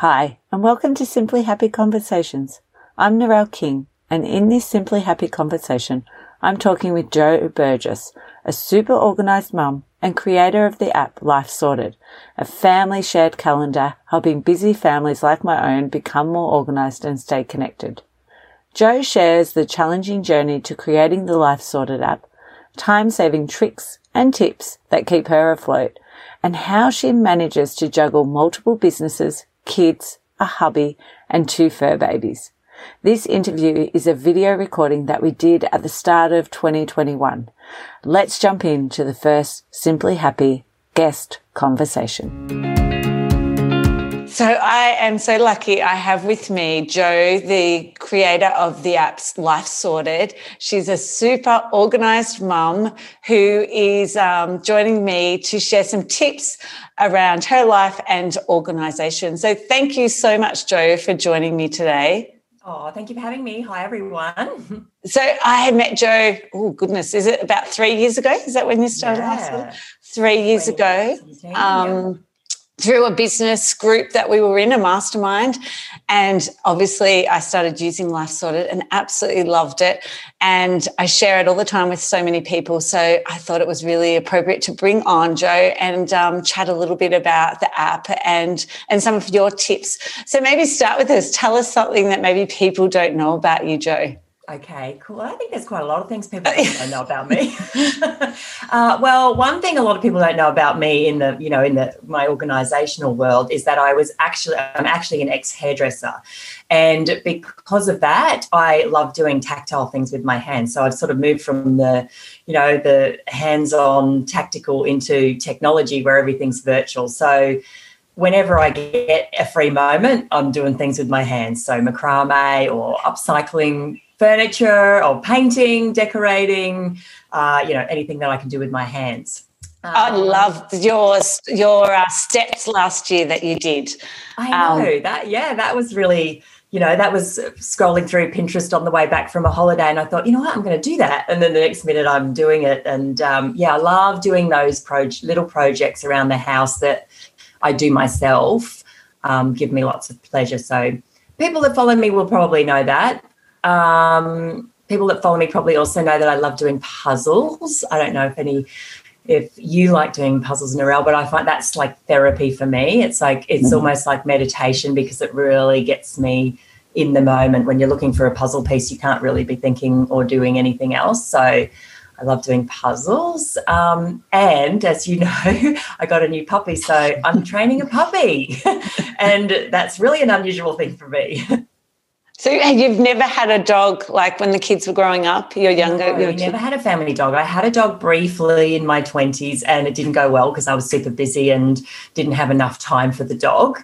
Hi, and welcome to Simply Happy Conversations. I'm Narelle King, and in this Simply Happy conversation, I'm talking with Jo Burgess, a super organized mum and creator of the app Life Sorted, a family shared calendar helping busy families like my own become more organized and stay connected. Jo shares the challenging journey to creating the Life Sorted app, time saving tricks and tips that keep her afloat, and how she manages to juggle multiple businesses, kids, a hubby, and two fur babies. This interview is a video recording that we did at the start of 2021. Let's jump into the first Simply Happy guest conversation. So I am so lucky I have with me Jo, the creator of the apps Life Sorted. She's a super organized mum who is um, joining me to share some tips around her life and organization. So thank you so much, Jo, for joining me today. Oh, thank you for having me. Hi, everyone. So I met Jo, oh, goodness, is it about three years ago? Is that when you started yeah. Three years ago. Um, through a business group that we were in, a mastermind. And obviously, I started using Life Sorted and absolutely loved it. And I share it all the time with so many people. So I thought it was really appropriate to bring on Jo and um, chat a little bit about the app and, and some of your tips. So maybe start with this. Tell us something that maybe people don't know about you, Jo. Okay, cool. I think there's quite a lot of things people don't know about me. uh, well, one thing a lot of people don't know about me in the, you know, in the my organizational world is that I was actually, I'm actually an ex hairdresser, and because of that, I love doing tactile things with my hands. So I've sort of moved from the, you know, the hands-on tactical into technology where everything's virtual. So whenever I get a free moment, I'm doing things with my hands. So macrame or upcycling furniture or painting, decorating, uh, you know, anything that I can do with my hands. Um, I loved your your uh, steps last year that you did. I know um, that. Yeah, that was really. You know, that was scrolling through Pinterest on the way back from a holiday, and I thought, you know what, I'm going to do that. And then the next minute, I'm doing it. And um, yeah, I love doing those pro- little projects around the house that I do myself. Um, give me lots of pleasure. So people that follow me will probably know that. Um, people that follow me probably also know that I love doing puzzles. I don't know if any if you like doing puzzles in a Narelle, but I find that's like therapy for me. It's like it's mm-hmm. almost like meditation because it really gets me in the moment. When you're looking for a puzzle piece, you can't really be thinking or doing anything else. So I love doing puzzles. Um, and as you know, I got a new puppy, so I'm training a puppy, and that's really an unusual thing for me. So you've never had a dog like when the kids were growing up? You're younger. No, you're never had a family dog. I had a dog briefly in my twenties, and it didn't go well because I was super busy and didn't have enough time for the dog.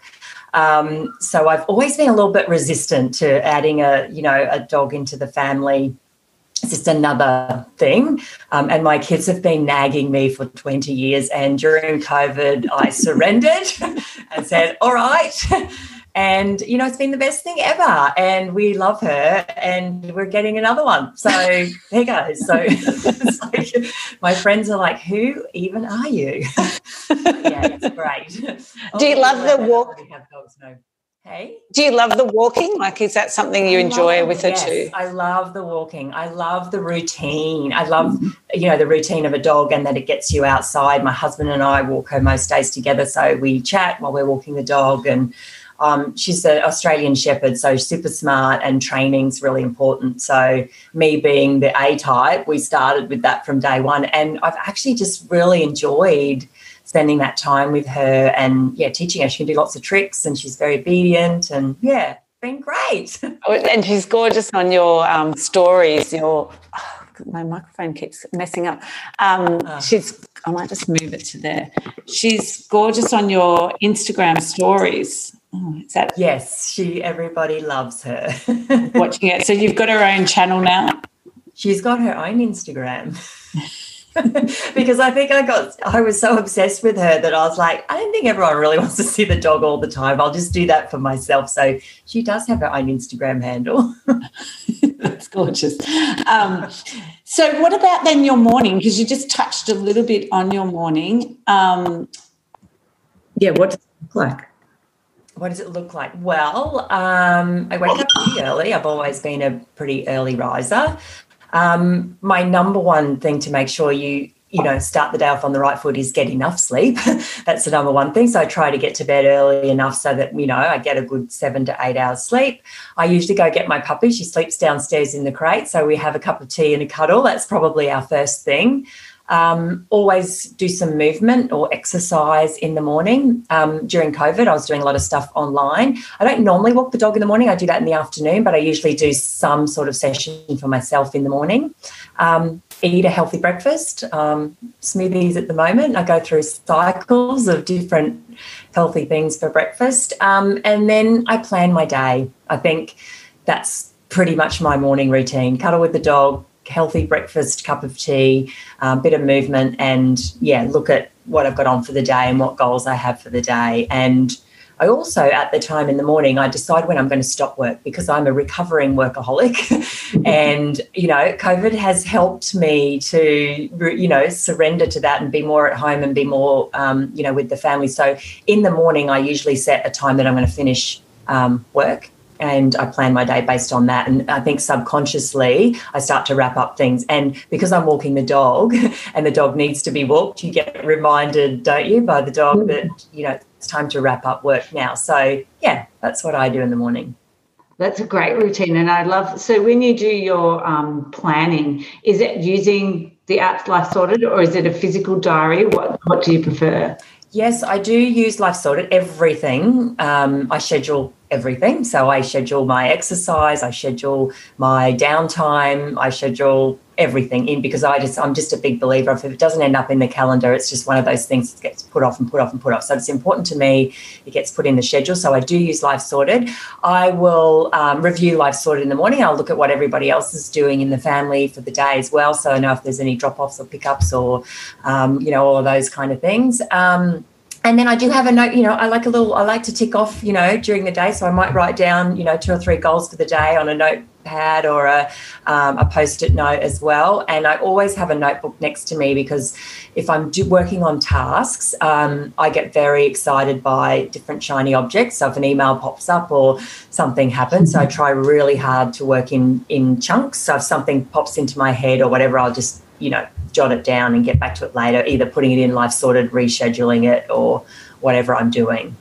Um, so I've always been a little bit resistant to adding a you know a dog into the family. It's just another thing. Um, and my kids have been nagging me for 20 years. And during COVID, I surrendered and said, All right, and you know it's been the best thing ever and we love her and we're getting another one so there goes so like, my friends are like who even are you yeah it's great do you oh, love the walk dogs, no. Hey. Do you love the walking? Like, is that something you enjoy love, with her yes, too? I love the walking. I love the routine. I love, you know, the routine of a dog and that it gets you outside. My husband and I walk her most days together. So we chat while we're walking the dog and um, she's an Australian Shepherd, so super smart, and training's really important. So, me being the A type, we started with that from day one. And I've actually just really enjoyed spending that time with her and, yeah, teaching her. She can do lots of tricks and she's very obedient. And, yeah, been great. Oh, and she's gorgeous on your um, stories. Your my microphone keeps messing up. Um, oh. She's. I might just move it to there. She's gorgeous on your Instagram stories. Oh, is that yes? She. Everybody loves her. watching it. So you've got her own channel now. She's got her own Instagram. because I think I got I was so obsessed with her that I was like, I don't think everyone really wants to see the dog all the time. I'll just do that for myself. So she does have her own Instagram handle. That's gorgeous. Um, so what about then your morning? Because you just touched a little bit on your morning. Um, yeah, what does it look like? What does it look like? Well, um, I wake up pretty early. I've always been a pretty early riser. Um, my number one thing to make sure you you know start the day off on the right foot is get enough sleep. That's the number one thing. So I try to get to bed early enough so that you know I get a good seven to eight hours sleep. I usually go get my puppy. She sleeps downstairs in the crate, so we have a cup of tea and a cuddle. That's probably our first thing. Um, always do some movement or exercise in the morning. Um, during COVID, I was doing a lot of stuff online. I don't normally walk the dog in the morning, I do that in the afternoon, but I usually do some sort of session for myself in the morning. Um, eat a healthy breakfast, um, smoothies at the moment. I go through cycles of different healthy things for breakfast. Um, and then I plan my day. I think that's pretty much my morning routine cuddle with the dog, healthy breakfast, cup of tea, a um, bit of movement, and yeah, look at what I've got on for the day and what goals I have for the day. And I also, at the time in the morning, I decide when I'm going to stop work because I'm a recovering workaholic. and, you know, COVID has helped me to, you know, surrender to that and be more at home and be more, um, you know, with the family. So in the morning, I usually set a time that I'm going to finish um, work and I plan my day based on that. And I think subconsciously, I start to wrap up things. And because I'm walking the dog and the dog needs to be walked, you get reminded, don't you, by the dog mm. that, you know, it's time to wrap up work now. So, yeah, that's what I do in the morning. That's a great routine. And I love so when you do your um, planning, is it using the apps Life Sorted or is it a physical diary? What, what do you prefer? Yes, I do use Life Sorted. Everything um, I schedule everything. So I schedule my exercise, I schedule my downtime, I schedule everything in because I just I'm just a big believer of if it doesn't end up in the calendar, it's just one of those things that gets put off and put off and put off. So it's important to me it gets put in the schedule. So I do use Life Sorted. I will um, review Life Sorted in the morning. I'll look at what everybody else is doing in the family for the day as well. So I know if there's any drop offs or pickups or um, you know all of those kind of things. Um, and then I do have a note, you know, I like a little, I like to tick off, you know, during the day. So I might write down, you know, two or three goals for the day on a notepad or a, um, a post-it note as well. And I always have a notebook next to me because if I'm working on tasks, um, I get very excited by different shiny objects. So if an email pops up or something happens, so I try really hard to work in in chunks. So if something pops into my head or whatever, I'll just you know, jot it down and get back to it later, either putting it in life sorted, rescheduling it, or whatever I'm doing.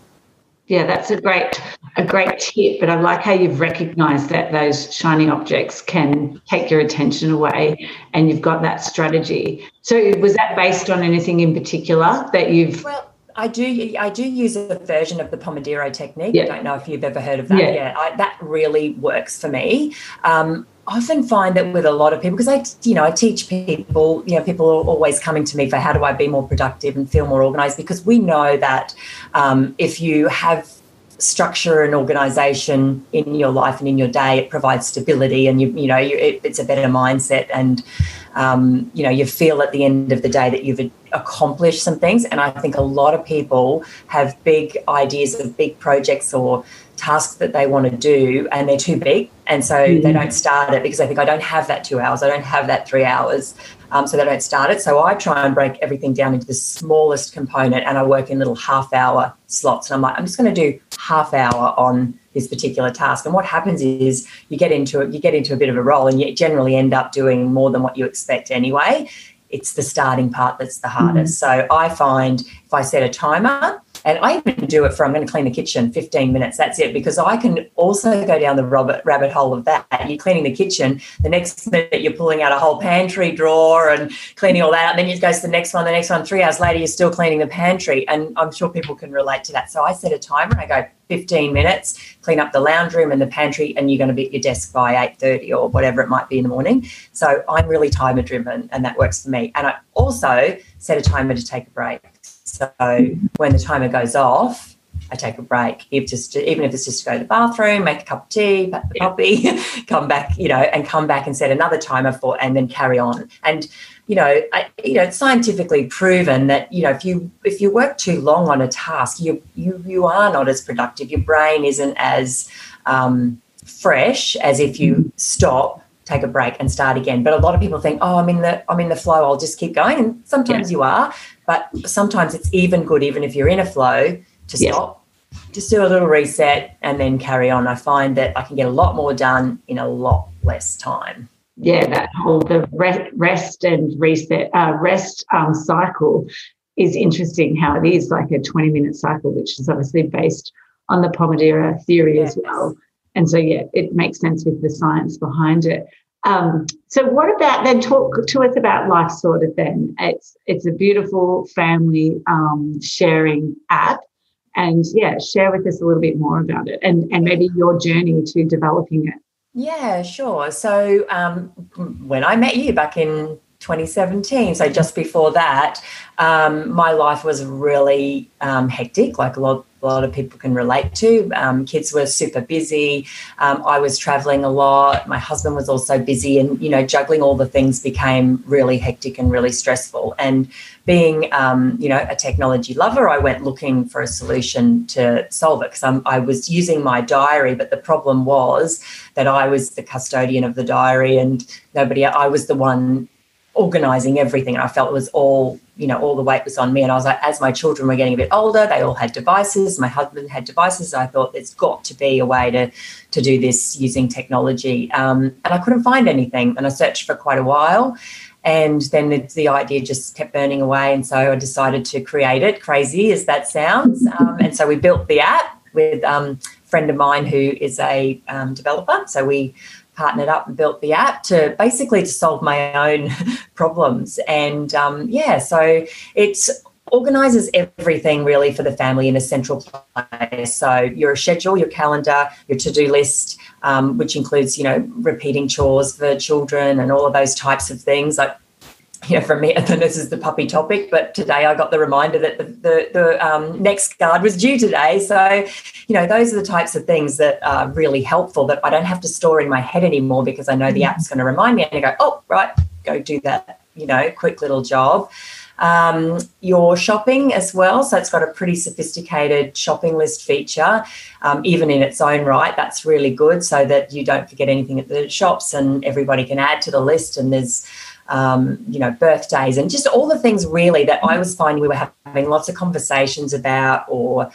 Yeah, that's a great a great tip. But I like how you've recognised that those shiny objects can take your attention away, and you've got that strategy. So, was that based on anything in particular that you've? Well, I do. I do use a version of the Pomodoro technique. Yeah. I don't know if you've ever heard of that. Yeah, yeah I, that really works for me. Um, often find that with a lot of people because I you know I teach people you know people are always coming to me for how do I be more productive and feel more organized because we know that um, if you have structure and organization in your life and in your day it provides stability and you you know you, it, it's a better mindset and um, you know you feel at the end of the day that you've accomplished some things. And I think a lot of people have big ideas of big projects or tasks that they want to do and they're too big and so mm-hmm. they don't start it because they think i don't have that two hours. I don't have that three hours. Um, so they don't start it. So i try and break everything down into the smallest component and i work in little half hour slots. And i'm like i'm just going to do half hour on this particular task. And what happens is you get into it you get into a bit of a roll and you generally end up doing more than what you expect anyway. It's the starting part that's the hardest. Mm-hmm. so i find if i set a timer And I even do it for I'm going to clean the kitchen 15 minutes. That's it. Because I can also go down the rabbit, rabbit hole of that. You're cleaning the kitchen. The next minute you're pulling out a whole pantry drawer and cleaning all that. And then you go to the next one, the next one. Three hours later, you're still cleaning the pantry. And I'm sure people can relate to that. So I set a timer I go 15 minutes, clean up the lounge room and the pantry, and you're going to be at your desk by 8.30 or whatever it might be in the morning. So I'm really timer driven and that works for me. And I also set a timer to take a break. So when the timer goes off, I take a break. If just even if it's just to go to the bathroom, make a cup of tea, pat the puppy, come back, you know, and come back and set another timer for, and then carry on. And you know, I, you know, it's scientifically proven that you know if you if you work too long on a task, you you you are not as productive. Your brain isn't as um, fresh as if you stop take a break and start again. But a lot of people think, oh, I'm in the I'm in the flow. I'll just keep going. And sometimes yeah. you are, but sometimes it's even good, even if you're in a flow, to stop, just do a little reset and then carry on. I find that I can get a lot more done in a lot less time. Yeah, that whole the rest, rest and reset, uh, rest um, cycle is interesting. How it is like a twenty minute cycle, which is obviously based on the Pomodoro theory yes. as well. And so, yeah, it makes sense with the science behind it. Um, so, what about then? Talk to us about Life Sorted. Then it's it's a beautiful family um, sharing app, and yeah, share with us a little bit more about it, and and maybe your journey to developing it. Yeah, sure. So, um, when I met you back in 2017. So just before that, um, my life was really um, hectic, like a lot, a lot of people can relate to. Um, kids were super busy. Um, I was traveling a lot. My husband was also busy, and you know, juggling all the things became really hectic and really stressful. And being, um, you know, a technology lover, I went looking for a solution to solve it because I was using my diary, but the problem was that I was the custodian of the diary, and nobody. I was the one organizing everything. And I felt it was all, you know, all the weight was on me. And I was like, as my children were getting a bit older, they all had devices. My husband had devices. I thought there's got to be a way to to do this using technology. Um, and I couldn't find anything. And I searched for quite a while. And then the, the, idea just kept burning away. And so I decided to create it, crazy as that sounds. Um, and so we built the app with um, a friend of mine who is a um, developer. So we partnered up and built the app to basically to solve my own problems. And um, yeah, so it's organizes everything really for the family in a central place. So your schedule, your calendar, your to-do list, um, which includes you know repeating chores for children and all of those types of things. Like you know, for me, and this is the puppy topic, but today I got the reminder that the, the, the um, NexGard was due today. So, you know, those are the types of things that are really helpful that I don't have to store in my head anymore because I know the app's going to remind me and I go, oh, right, go do that, you know, quick little job. Um, your shopping as well. So it's got a pretty sophisticated shopping list feature, um, even in its own right. That's really good so that you don't forget anything at the shops and everybody can add to the list and there's um, you know, birthdays and just all the things really that I was finding we were having lots of conversations about or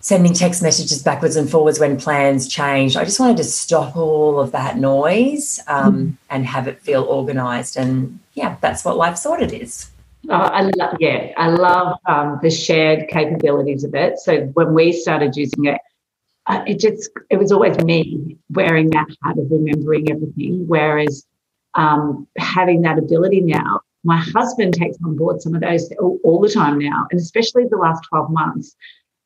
sending text messages backwards and forwards when plans changed. I just wanted to stop all of that noise um, mm. and have it feel organized. And yeah, that's what Life Sorted is. Oh, I love, yeah, I love um, the shared capabilities of it. So when we started using it, uh, it just it was always me wearing that hat of remembering everything, whereas um, having that ability now. My husband takes on board some of those all, all the time now, and especially the last 12 months.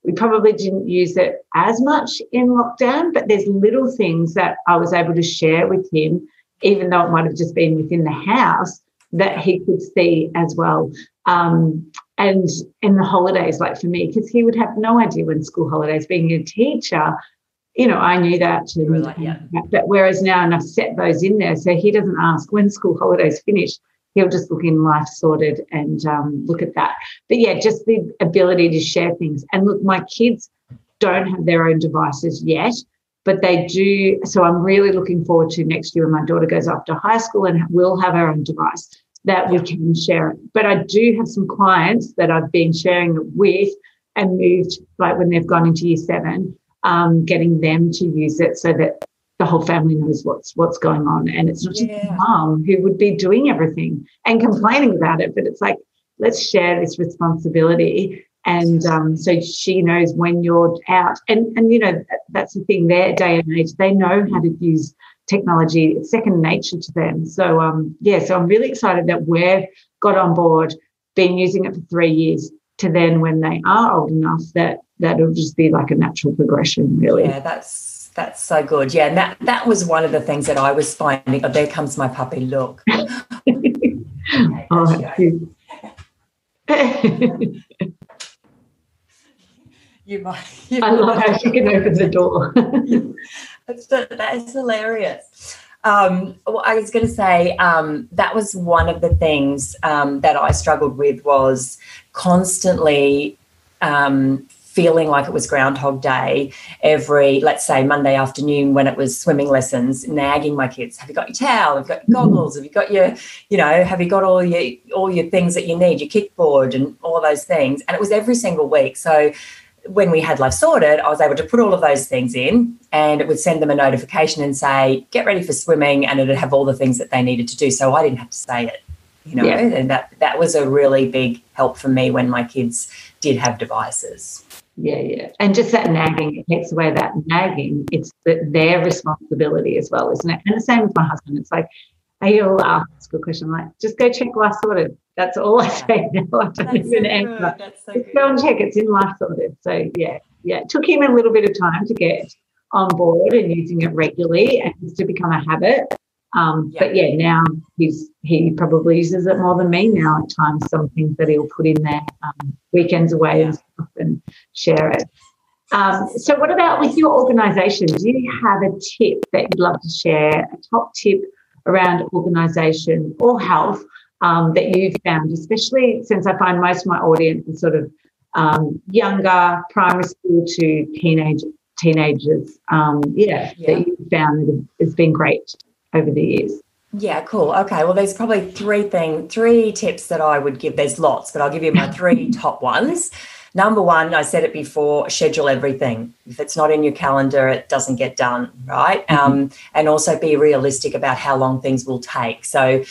We probably didn't use it as much in lockdown, but there's little things that I was able to share with him, even though it might have just been within the house, that he could see as well. Um, and in the holidays, like for me, because he would have no idea when school holidays, being a teacher, you know, I knew that. And, like, yeah. But whereas now, and I've set those in there, so he doesn't ask when school holidays finish. He'll just look in life sorted and um, look at that. But yeah, just the ability to share things. And look, my kids don't have their own devices yet, but they do. So I'm really looking forward to next year when my daughter goes off to high school and will have her own device that we can share it. But I do have some clients that I've been sharing it with and moved, like when they've gone into year seven, um, getting them to use it so that the whole family knows what's what's going on. And it's not just yeah. mom who would be doing everything and complaining about it. But it's like let's share this responsibility. And um, so she knows when you're out. And and you know that's the thing. Their day and age they know how to use technology. It's second nature to them. So um yeah so i'm really excited that we've got on board been using it for three years to then when they are old enough that that'll just be like a natural progression really yeah that's that's so good yeah and that that was one of the things that i was finding oh there comes my puppy look okay, oh, you might. You I love how she can open the door. That's, that is hilarious. Um, well, I was going to say um, that was one of the things um, that I struggled with was constantly um, feeling like it was Groundhog Day every, let's say, Monday afternoon when it was swimming lessons, nagging my kids. Have you got your towel? Have you got your mm-hmm. goggles? Have you got your, you know, have you got all your all your things that you need, your kickboard and all those things? And it was every single week. So when we had life sorted, I was able to put all of those things in and it would send them a notification and say, get ready for swimming. And it would have all the things that they needed to do. So I didn't have to say it, you know, yeah. and that, that was a really big help for me when my kids did have devices. Yeah, yeah. And just that nagging, it takes away that nagging. It's the, their responsibility as well, isn't it? And the same with my husband. It's like, he'll ask a question, I'm like, just go check life sorted. That's all I say now. I don't That's even so answer. So just go and check it's in life sorted. So yeah, yeah. It took him a little bit of time to get on board and using it regularly and to become a habit. Um, But yeah, now he's he probably uses it more than me now at times. Some things that he'll put in there um, weekends away yeah. and stuff and share it. Um, so, what about with your organisation? Do you have a tip that you'd love to share? A top tip around organisation or health um, that you've found, especially since I find most of my audience is sort of um, younger, primary school to teenage teenagers. Um, yeah, yeah, that you found that has been great over the years. Yeah, cool. Okay, well, there's probably three thing, three tips that I would give. There's lots, but I'll give you my three top ones. Number one, I said it before, schedule everything. If it's not in your calendar, it doesn't get done, right? Mm-hmm. Um, and also be realistic about how long things will take. So,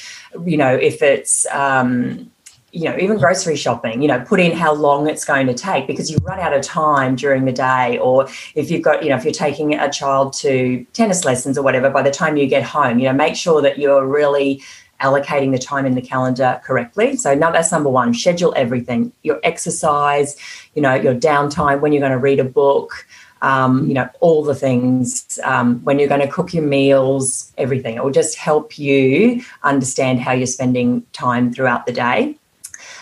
you know, if it's, um, you know, even grocery shopping, you know, put in how long it's going to take because you run out of time during the day. Or if you've got, you know, if you're taking a child to tennis lessons or whatever, by the time you get home, you know, make sure that you're really allocating the time in the calendar correctly. So now that's number one, schedule everything, your exercise, you know, your downtime, when you're going to read a book, um, you know, all the things, um, when you're going to cook your meals, everything. It will just help you understand how you're spending time throughout the day.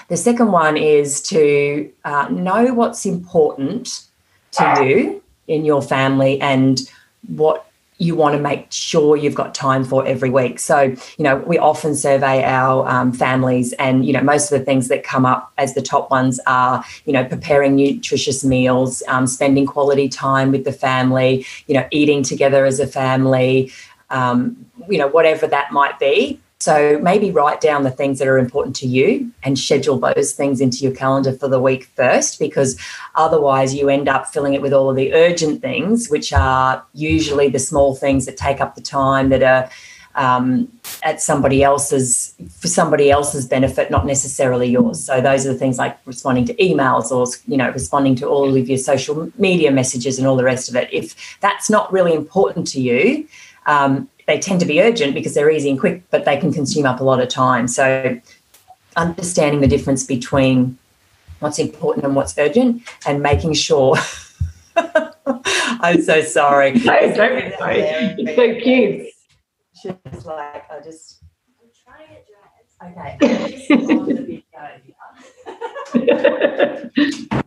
The second one is to uh, know what's important to you in your family and what you want to make sure you've got time for every week. So, you know, we often survey our um, families, and, you know, most of the things that come up as the top ones are, you know, preparing nutritious meals, um, spending quality time with the family, you know, eating together as a family, um, you know, whatever that might be. So maybe write down the things that are important to you and schedule those things into your calendar for the week first, because otherwise you end up filling it with all of the urgent things, which are usually the small things that take up the time that are um, at somebody else's for somebody else's benefit, not necessarily yours. So those are the things like responding to emails or you know responding to all of your social media messages and all the rest of it. If that's not really important to you, um, they tend to be urgent because they're easy and quick, but they can consume up a lot of time. So understanding the difference between what's important and what's urgent and making sure I'm so sorry. No, don't be sorry. It's so cute. She's like, I just I'm trying to it, Okay.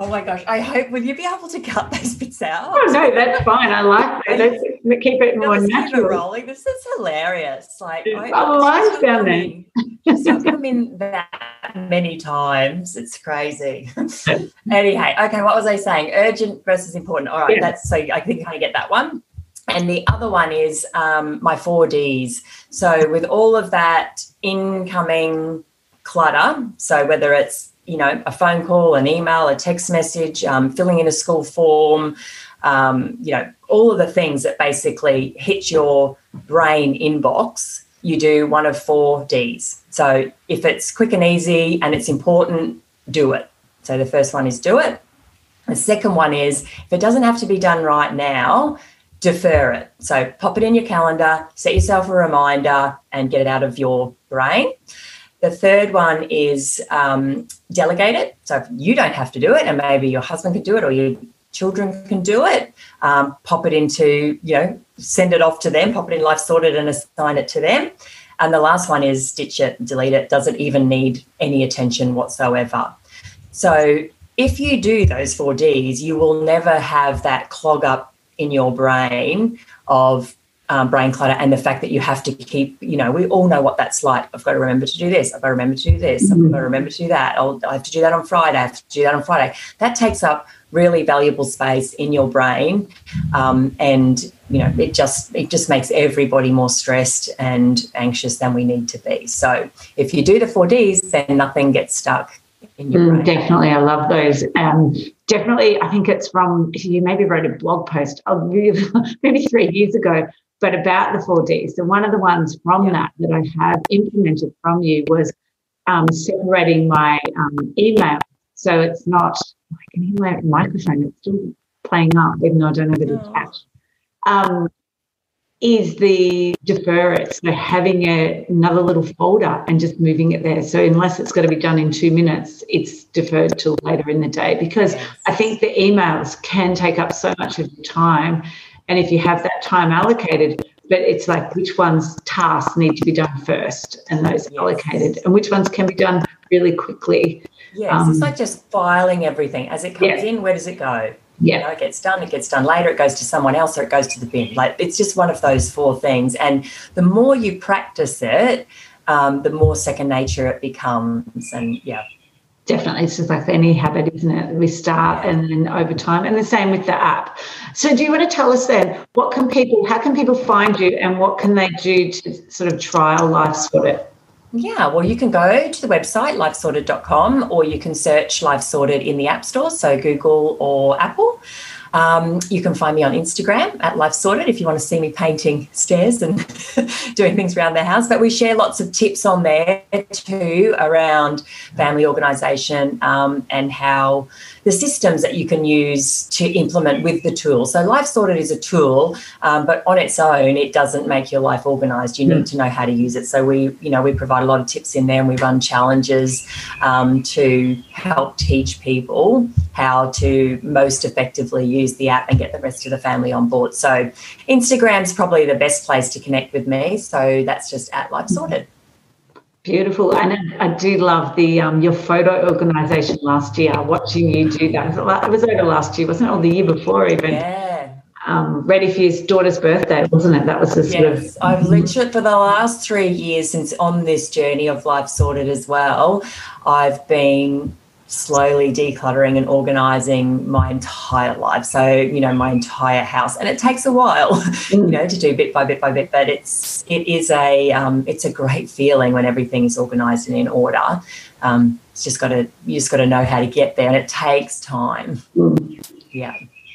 Oh my gosh! I hope will you be able to cut those bits out? Oh no, that's fine. I like it. Let's keep it more natural. rolling. This is hilarious. Like I, I down there. Just them in that many times. It's crazy. anyway, okay. What was I saying? Urgent versus important. All right. Yeah. That's so. I think I get that one. And the other one is um, my four Ds. So with all of that incoming clutter, so whether it's you know, a phone call, an email, a text message, um, filling in a school form, um, you know, all of the things that basically hit your brain inbox, you do one of four Ds. So if it's quick and easy and it's important, do it. So the first one is do it. The second one is if it doesn't have to be done right now, defer it. So pop it in your calendar, set yourself a reminder, and get it out of your brain. The third one is um, delegate it. So if you don't have to do it, and maybe your husband can do it or your children can do it, um, pop it into, you know, send it off to them, pop it in Life Sorted and assign it to them. And the last one is ditch it, delete it, doesn't even need any attention whatsoever. So if you do those four Ds, you will never have that clog up in your brain of um, brain clutter and the fact that you have to keep, you know, we all know what that's like. I've got to remember to do this. I've got to remember to do this. I've got to remember to do that. I'll, I have to do that on Friday. I have to do that on Friday. That takes up really valuable space in your brain, um, and you know, it just it just makes everybody more stressed and anxious than we need to be. So if you do the four Ds, then nothing gets stuck In your Mm, brain. definitely, I love those. Um, definitely, I think it's from you maybe wrote a blog post maybe three years ago, but about the four Ds. So one of the ones from yeah. that that I have implemented from you was um, separating my um, email, so it's not like an email microphone; it's still playing up, even though I don't have it oh. attached. Um, is the defer it. So having a, another little folder and just moving it there. So unless it's got to be done in two minutes, it's deferred till later in the day because. I think the emails can take up so much of your time. And if you have that time allocated, but it's like which ones tasks need to be done first and those yes. allocated and which ones can be done really quickly. Yes, um, it's like just filing everything as it comes yeah. in. Where does it go? Yeah. You know, it gets done, it gets done later, it goes to someone else or it goes to the bin. Like it's just one of those four things. And the more you practice it, um, the more second nature it becomes. And yeah. Definitely. It's just like any habit, isn't it? We start and then over time. And the same with the app. So do you want to tell us then what can people how can people find you and what can they do to sort of trial life sorted? Yeah, well, you can go to the website lifesorted.com or you can search Life Sorted in the App Store, so Google or Apple. Um, you can find me on Instagram at Life Sorted if you want to see me painting stairs and doing things around the house. But we share lots of tips on there too around family organisation um, and how the systems that you can use to implement with the tool. So Life Sorted is a tool, um, but on its own, it doesn't make your life organised. You need mm. to know how to use it. So we, you know, we provide a lot of tips in there, and we run challenges um, to help teach people how to most effectively use the app and get the rest of the family on board. So Instagram's probably the best place to connect with me. So that's just at Life Sorted. Beautiful, and I do love the um, your photo organisation last year. Watching you do that, it was over last year, wasn't it, or the year before even? Yeah. Um, ready for your daughter's birthday, wasn't it? That was the sort yes, of. I've literally for the last three years since on this journey of life sorted as well. I've been slowly decluttering and organizing my entire life. So, you know, my entire house. And it takes a while, you know, to do bit by bit by bit, but it's it is a um, it's a great feeling when everything is organized and in order. Um, it's just got to you just got to know how to get there and it takes time. Yeah.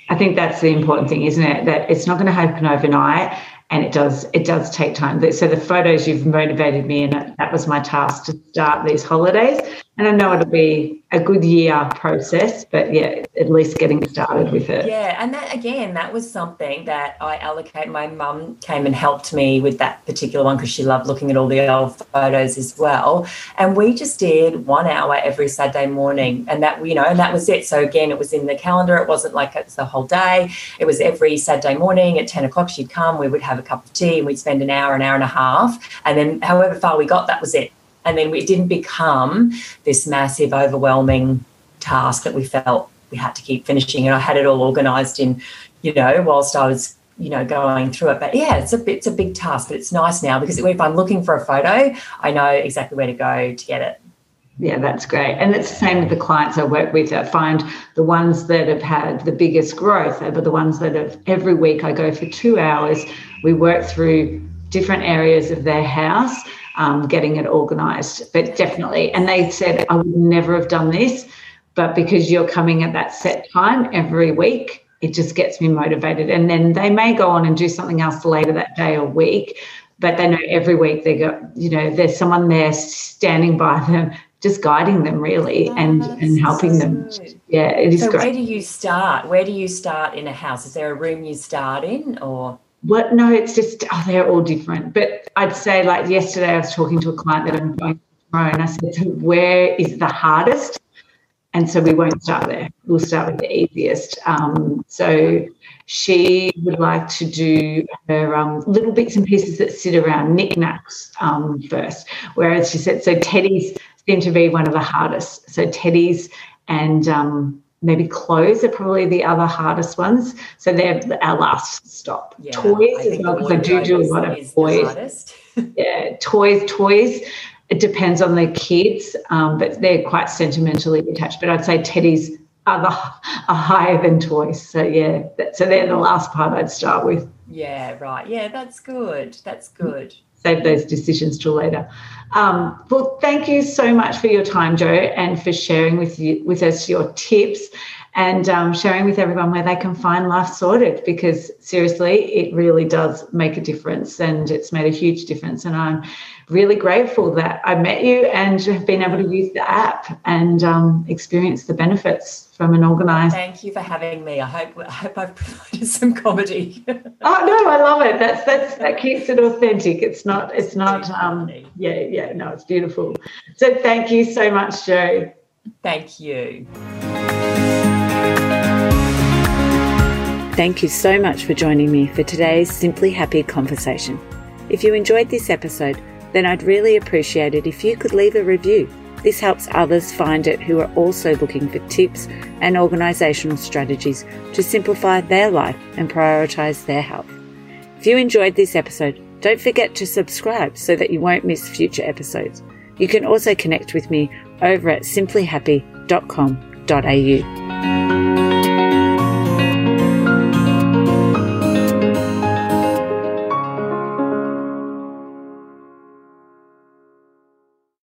I think that's the important thing, isn't it? That it's not going to happen overnight and it does it does take time. So the photos you've motivated me, and that was my task to start these holidays. And I know it'll be a good year process, but yeah, at least getting started with it. Yeah, and that again, that was something that I allocate. My mum came and helped me with that particular one because she loved looking at all the old photos as well. And we just did one hour every Saturday morning, and that you know, and that was it. So again, it was in the calendar. It wasn't like it's the whole day. It was every Saturday morning at ten o'clock. She'd come. We would have a cup of tea, and we'd spend an hour, an hour and a half, and then however far we got, that was it and then it didn't become this massive, overwhelming task that we felt we had to keep finishing. And I had it all organized in, you know, whilst I was, you know, going through it. But yeah, it's a it's a big task, but it's nice now because if I'm looking for a photo, I know exactly where to go to get it. Yeah, that's great. And it's the same with the clients I work with. I find the ones that have had the biggest growth are the ones that have every week I go for two hours. We work through different areas of their house um, getting it organised. But definitely, and they said, I would never have done this, but because you're coming at that set time every week, it just gets me motivated. And then they may go on and do something else later that day or week, but they know every week they go, you know, there's someone there standing by them just guiding them really oh, and and helping so them. Yeah, it is so great. Where do you start? Where do you start in a house? Is there a room you start in or? What? No, it's just oh, they're all different. But I'd say like yesterday, I was talking to a client that I'm going tomorrow, and I said, so "Where is the hardest?" And so we won't start there. We'll start with the easiest. Um, so she would like to do her um, little bits and pieces that sit around knickknacks um, first. Whereas she said, so teddies seem to be one of the hardest. So teddies and um, maybe clothes are probably the other hardest ones. So they're our last stop. Yeah, toys as well, because I do do a lot of toys. yeah, toys, toys. It depends on the kids, um, but they're quite sentimentally attached. But I'd say teddies are, the, are higher than toys. So yeah, that, so they're the last part I'd start with. Yeah, right. Yeah, that's good. That's good. Save those decisions till later. Um, well, thank you so much for your time, Jo, and for sharing with you with us your tips and um, sharing with everyone where they can find life sorted because seriously it really does make a difference and it's made a huge difference. And i'm really grateful that i met you and have been able to use the app and um, experience the benefits from an organized thank you for having me. I hope i hope i've provided some comedy. Oh no i love it. That's that's that keeps it authentic. It's not it's not um yeah yeah no it's beautiful. So thank you so much jo thank you Thank you so much for joining me for today's Simply Happy conversation. If you enjoyed this episode, then I'd really appreciate it if you could leave a review. This helps others find it who are also looking for tips and organisational strategies to simplify their life and prioritise their health. If you enjoyed this episode, don't forget to subscribe so that you won't miss future episodes. You can also connect with me over at simplyhappy.com.au.